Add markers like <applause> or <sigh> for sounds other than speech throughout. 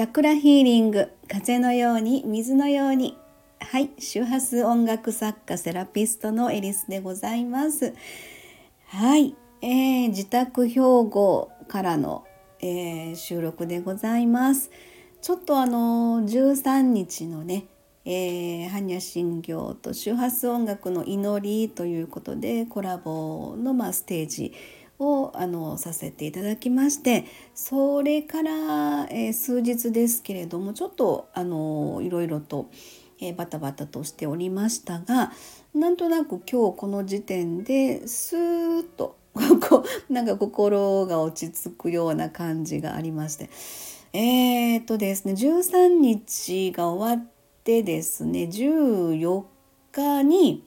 チャクラヒーリング風のように水のように。はい周波数音楽作家セラピストのエリスでございます。はい、えー、自宅兵庫からの、えー、収録でございます。ちょっとあの13日のねえー、般若心経と周波数音楽の祈りということでコラボの、まあ、ステージをあのさせていただきましてそれから、えー、数日ですけれどもちょっとあのいろいろと、えー、バタバタとしておりましたがなんとなく今日この時点でスーッと <laughs> こなんか心が落ち着くような感じがありまして。えー、っとですね13日が終わってですね14日に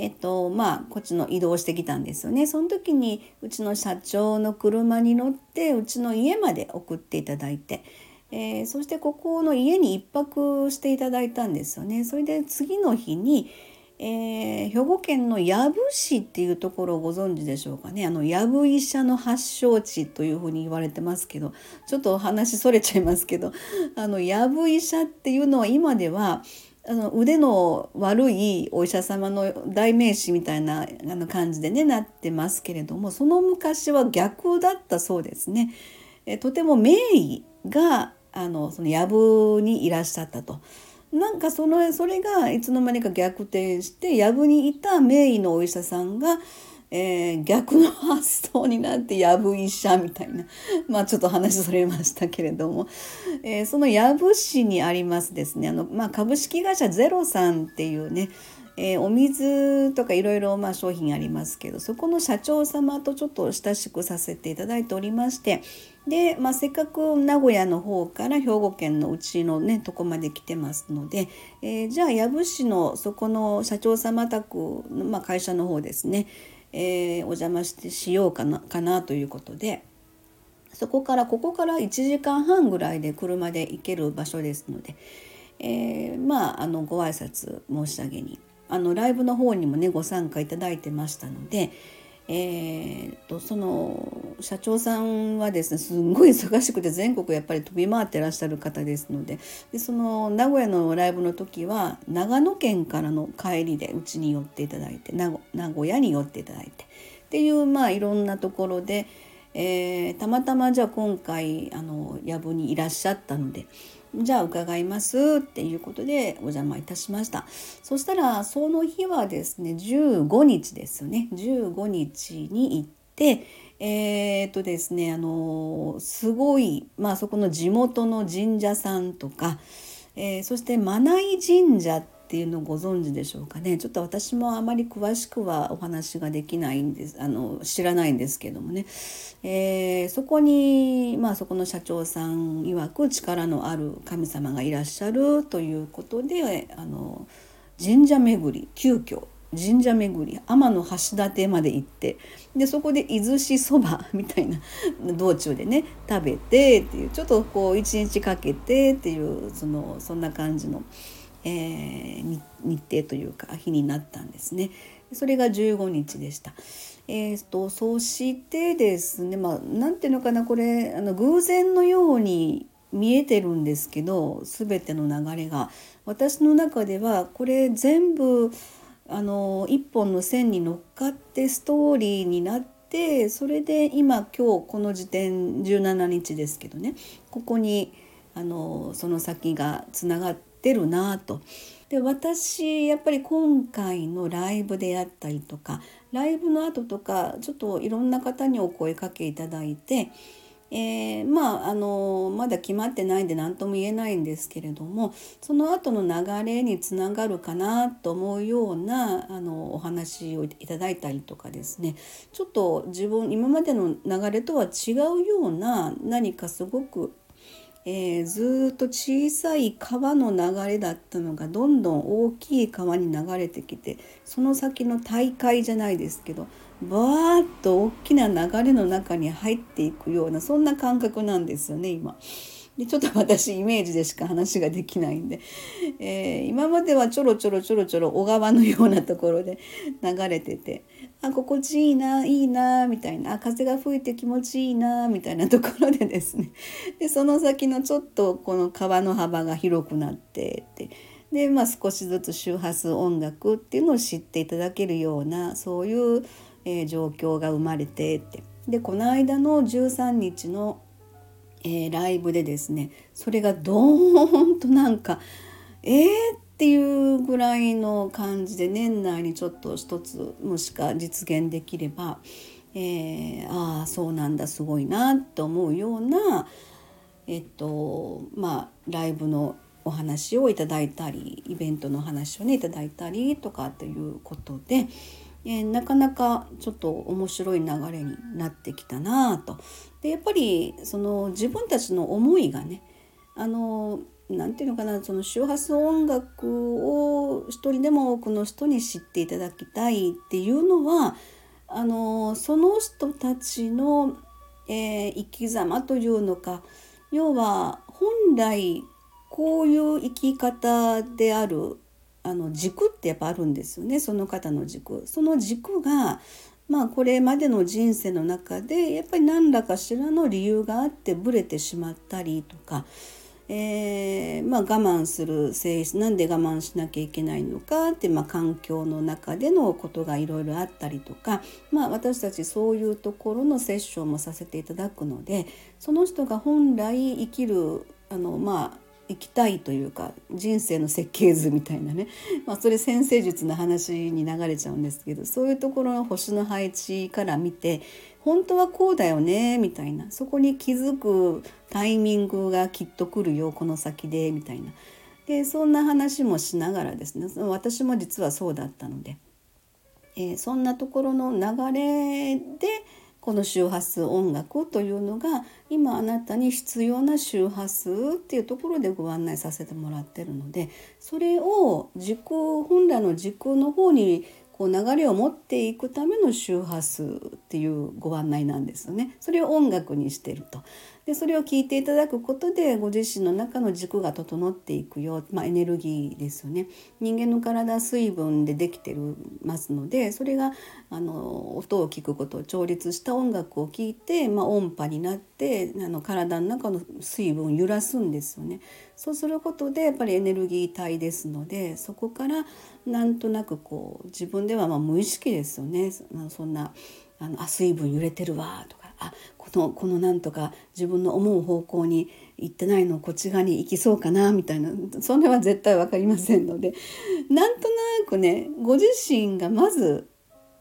えっとまあこっちの移動してきたんですよね。その時にうちの社長の車に乗ってうちの家まで送っていただいて、えー、そしてここの家に1泊していただいたんですよね。それで次の日に、えー、兵庫県の養父市っていうところをご存知でしょうかね。あの藪医者の発祥地というふうに言われてますけどちょっとお話それちゃいますけどあの藪医者っていうのは今ではあの腕の悪いお医者様の代名詞みたいなあの感じでねなってますけれどもその昔は逆だったそうですね。えとても名医があのその藪にいらっしゃったと。なんかそのそれがいつの間にか逆転して藪にいた名医のお医者さんがえー、逆の発想になってやぶ医者みたいな。<laughs> まあちょっと話それましたけれども、えー、そのやぶ市にありますですね。あの、まあ、株式会社ゼロさんっていうねえー、お水とかいろいろ商品ありますけどそこの社長様とちょっと親しくさせていただいておりましてで、まあ、せっかく名古屋の方から兵庫県のうちのねとこまで来てますので、え、じゃあ養父市のそこの社長様宅の、まあ、会社の方ですね。えー、お邪魔してしようかなかなということでそこからここから1時間半ぐらいで車で行ける場所ですので、えー、まああのご挨拶申し上げにあのライブの方にもねご参加いただいてましたので、えーと、その社長さんはですねすんごい忙しくて全国やっぱり飛び回ってらっしゃる方ですのででその名古屋のライブの時は長野県からの帰りでうちに寄っていただいて名古屋に寄っていただいてっていうまあいろんなところで、えー、たまたまじゃあ今回あの藪にいらっしゃったので。じゃあ伺いますっていうことでお邪魔いたしましたそしたらその日はですね15日ですよね15日に行ってえー、とですねあのすごいまあそこの地元の神社さんとか、えー、そしてマナイ神社ってっていうのをご存知でしょうかね。ちょっと私もあまり詳しくはお話ができないんですあの知らないんですけどもね、えー、そこにまあそこの社長さん曰く力のある神様がいらっしゃるということであの神社巡り急遽神社巡り天橋立まで行ってでそこで伊豆市そば <laughs> みたいな道中でね食べてっていうちょっとこう一日かけてっていうそのそんな感じの。えー、日程というか日になったんですね。それが15日でした。えーと、そしてですねまあ何ていうのかなこれあの偶然のように見えてるんですけど全ての流れが私の中ではこれ全部あの一本の線に乗っかってストーリーになってそれで今今日この時点17日ですけどねここにあのその先がつながってるなと。で私やっぱり今回のライブであったりとかライブの後とかちょっといろんな方にお声かけいただいて、えー、まああのまだ決まってないんで何とも言えないんですけれどもその後の流れにつながるかなと思うようなあのお話をいただいたりとかですね。ちょっと自分今までの流れとは違うような何かすごくえー、ずっと小さい川の流れだったのがどんどん大きい川に流れてきてその先の大海じゃないですけどバーッと大きな流れの中に入っていくようなそんな感覚なんですよね今。でちょっと私イメージでしか話ができないんで、えー、今まではちょろちょろちょろちょろ小川のようなところで流れててあ心地いいないいなみたいな。あ風が吹いて気持ちいいなみたいなところでですね。<laughs> でその先のちょっとこの川の幅が広くなってって。で、まあ、少しずつ周波数音楽っていうのを知っていただけるようなそういう、えー、状況が生まれてって。でこの間の13日の、えー、ライブでですねそれがドーンとなんかえーっていうぐらいの感じで年内にちょっと一つもしか実現できれば、えー、ああそうなんだすごいなと思うようなえっとまあライブのお話をいただいたりイベントの話をねいただいたりとかっていうことで、えー、なかなかちょっと面白い流れになってきたなと。でやっぱりその自分たちの思いがねあの何て言うのかなその周波数音楽を一人でも多くの人に知っていただきたいっていうのはあのその人たちの、えー、生き様というのか要は本来こういう生き方であるあの軸ってやっぱあるんですよねその方の軸。その軸がまあこれまでの人生の中でやっぱり何らかしらの理由があってブレてしまったりとかえー、まあ、我慢する性質なんで我慢しなきゃいけないのかって、まあ、環境の中でのことがいろいろあったりとか、まあ、私たちそういうところのセッションもさせていただくのでその人が本来生きるあの、まあ、生きたいというか人生の設計図みたいなね、<laughs> まあ、それ先生術の話に流れちゃうんですけどそういうところの星の配置から見て本当はこうだよねみたいな。そこに気づくタイミングがきっと来るよこの先でみたいな。でそんな話もしながらですね私も実はそうだったので、えー、そんなところの流れでこの周波数音楽というのが今あなたに必要な周波数っていうところでご案内させてもらってるのでそれを時空本来の時空の方にこう流れを持っていくための周波数っていうご案内なんですよね。それを音楽にしてると。でそれを聞いていただくことでご自身の中の軸が整っていくよ、まあ、エネルギーですよね人間の体水分でできてるますのでそれがあの音を聞くことを調律した音楽を聴いて、まあ、音波になってあの体の中の水分を揺らすんですよね。そうすることでやっぱりエネルギー体ですのでそこからなんとなくこう自分ではま無意識ですよね。そんなあのあ水分揺れてるわとかあこのこのなんとか自分の思う方向に行ってないのこっち側に行きそうかなみたいなそれは絶対分かりませんのでなんとなくねご自身がまず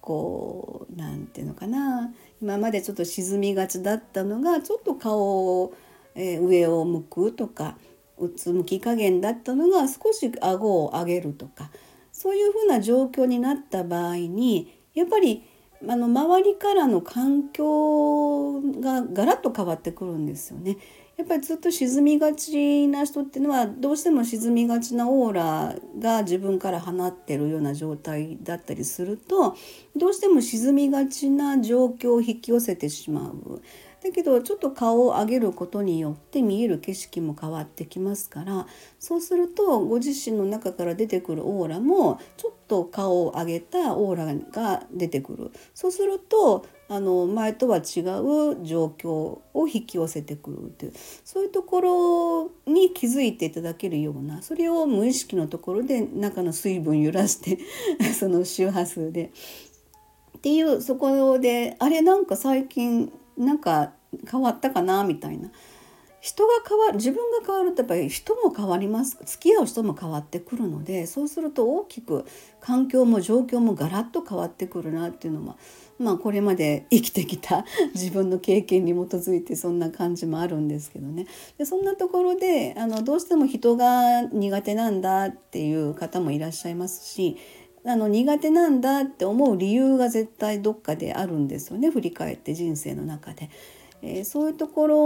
こう何て言うのかな今までちょっと沈みがちだったのがちょっと顔を、えー、上を向くとかうつむき加減だったのが少し顎を上げるとかそういうふうな状況になった場合にやっぱりあの周りからの環境がガラッと変わってくるんですよね。やっぱりずっと沈みがちな人っていうのはどうしても沈みがちなオーラが自分から放ってるような状態だったりするとどうしても沈みがちな状況を引き寄せてしまう。だけどちょっと顔を上げることによって見える景色も変わってきますからそうするとご自身の中から出てくるオーラもちょっと顔を上げたオーラが出てくる。そうするとあの前とは違う状況を引き寄せてくるっていうそういうところに気づいていただけるようなそれを無意識のところで中の水分揺らして <laughs> その周波数で。っていうそこであれなんか最近なんか変わったかなみたいな。人が変わる自分が変わるとやっぱり人も変わります。付き合う人も変わってくるのでそうすると大きく環境も状況もガラッと変わってくるなっていうのはまあこれまで生きてきた <laughs> 自分の経験に基づいてそんな感じもあるんですけどね。でそんなところであのどうしても人が苦手なんだっていう方もいらっしゃいますしあの苦手なんだって思う理由が絶対どっかであるんですよね振り返って人生の中で。えー、そういうところ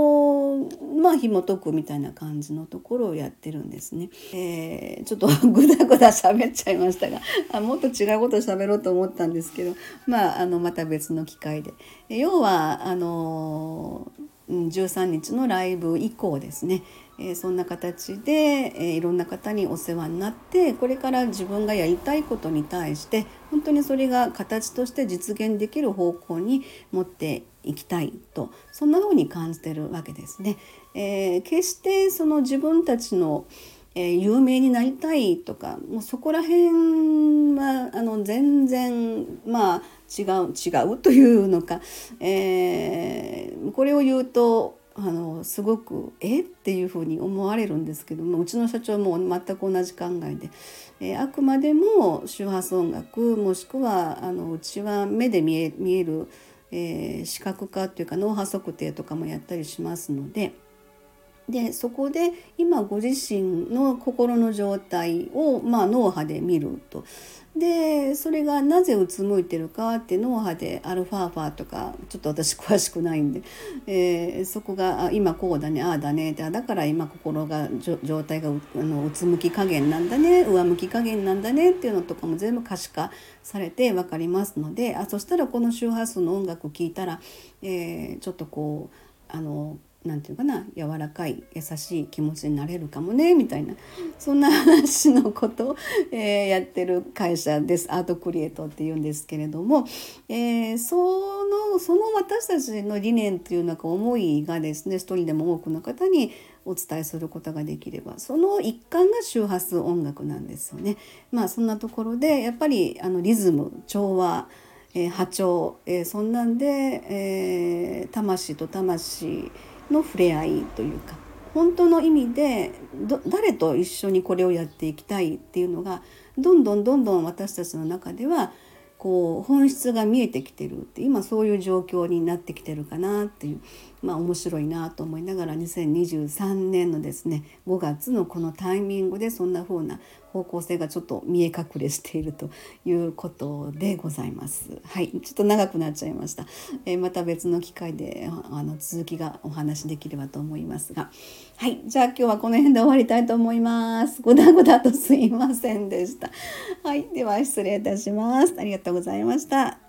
をまあ紐解くみたいな感じのところをやってるんですね。えー、ちょっとグダグダ喋っちゃいましたがあもっと違うこと喋ろうと思ったんですけどまああのまた別の機会で。要はあの13日のライブ以降ですねえー、そんな形で、えー、いろんな方にお世話になってこれから自分がやりたいことに対して本当にそれが形として実現できる方向に持っていきたいとそんな風に感じてるわけですね。えー、決してその自分たちのえー、有名になりたいとかもうそこら辺はあの全然まあ違う違うというのか、えー、これを言うとあのすごくえ？っていうふうに思われるんですけどもうちの社長も全く同じ考えで、えー、あくまでも周波数音楽もしくはあのうちは目で見え見える、えー、視覚化っていうか脳波測定とかもやったりしますので。でそこで今ご自身の心の状態を、まあ、脳波で見ると。でそれがなぜうつむいてるかって脳波でアルファーファーとかちょっと私詳しくないんで、えー、そこが今こうだねああだねだから今心が状態がうあのうつむき加減なんだね上向き加減なんだねっていうのとかも全部可視化されて分かりますのであそしたらこの周波数の音楽聴いたら、えー、ちょっとこうあのなんていうかな柔らかい優しい気持ちになれるかもねみたいなそんな話のことを、えー、やってる会社ですアートクリエイトっていうんですけれども、えー、そのその私たちの理念っていうなんか思いがですね一人でも多くの方にお伝えすることができればその一環が周波数音楽なんですよね。まあそんなところでやっぱりあのリズム調和えー、波長、えー、そんなんで、えー、魂と魂の触れ合いというか本当の意味で誰と一緒にこれをやっていきたいっていうのがどんどんどんどん私たちの中ではこう本質が見えてきてるって今そういう状況になってきてるかなっていうまあ面白いなと思いながら2023年のですね5月のこのタイミングでそんな風な方向性がちょっと見え隠れしているということでございます。はい、ちょっと長くなっちゃいました。えー、また別の機会であの続きがお話できればと思いますが、はい、じゃあ今日はこの辺で終わりたいと思います。ごだごだとすいませんでした。はい、では失礼いたします。ありがとうございました。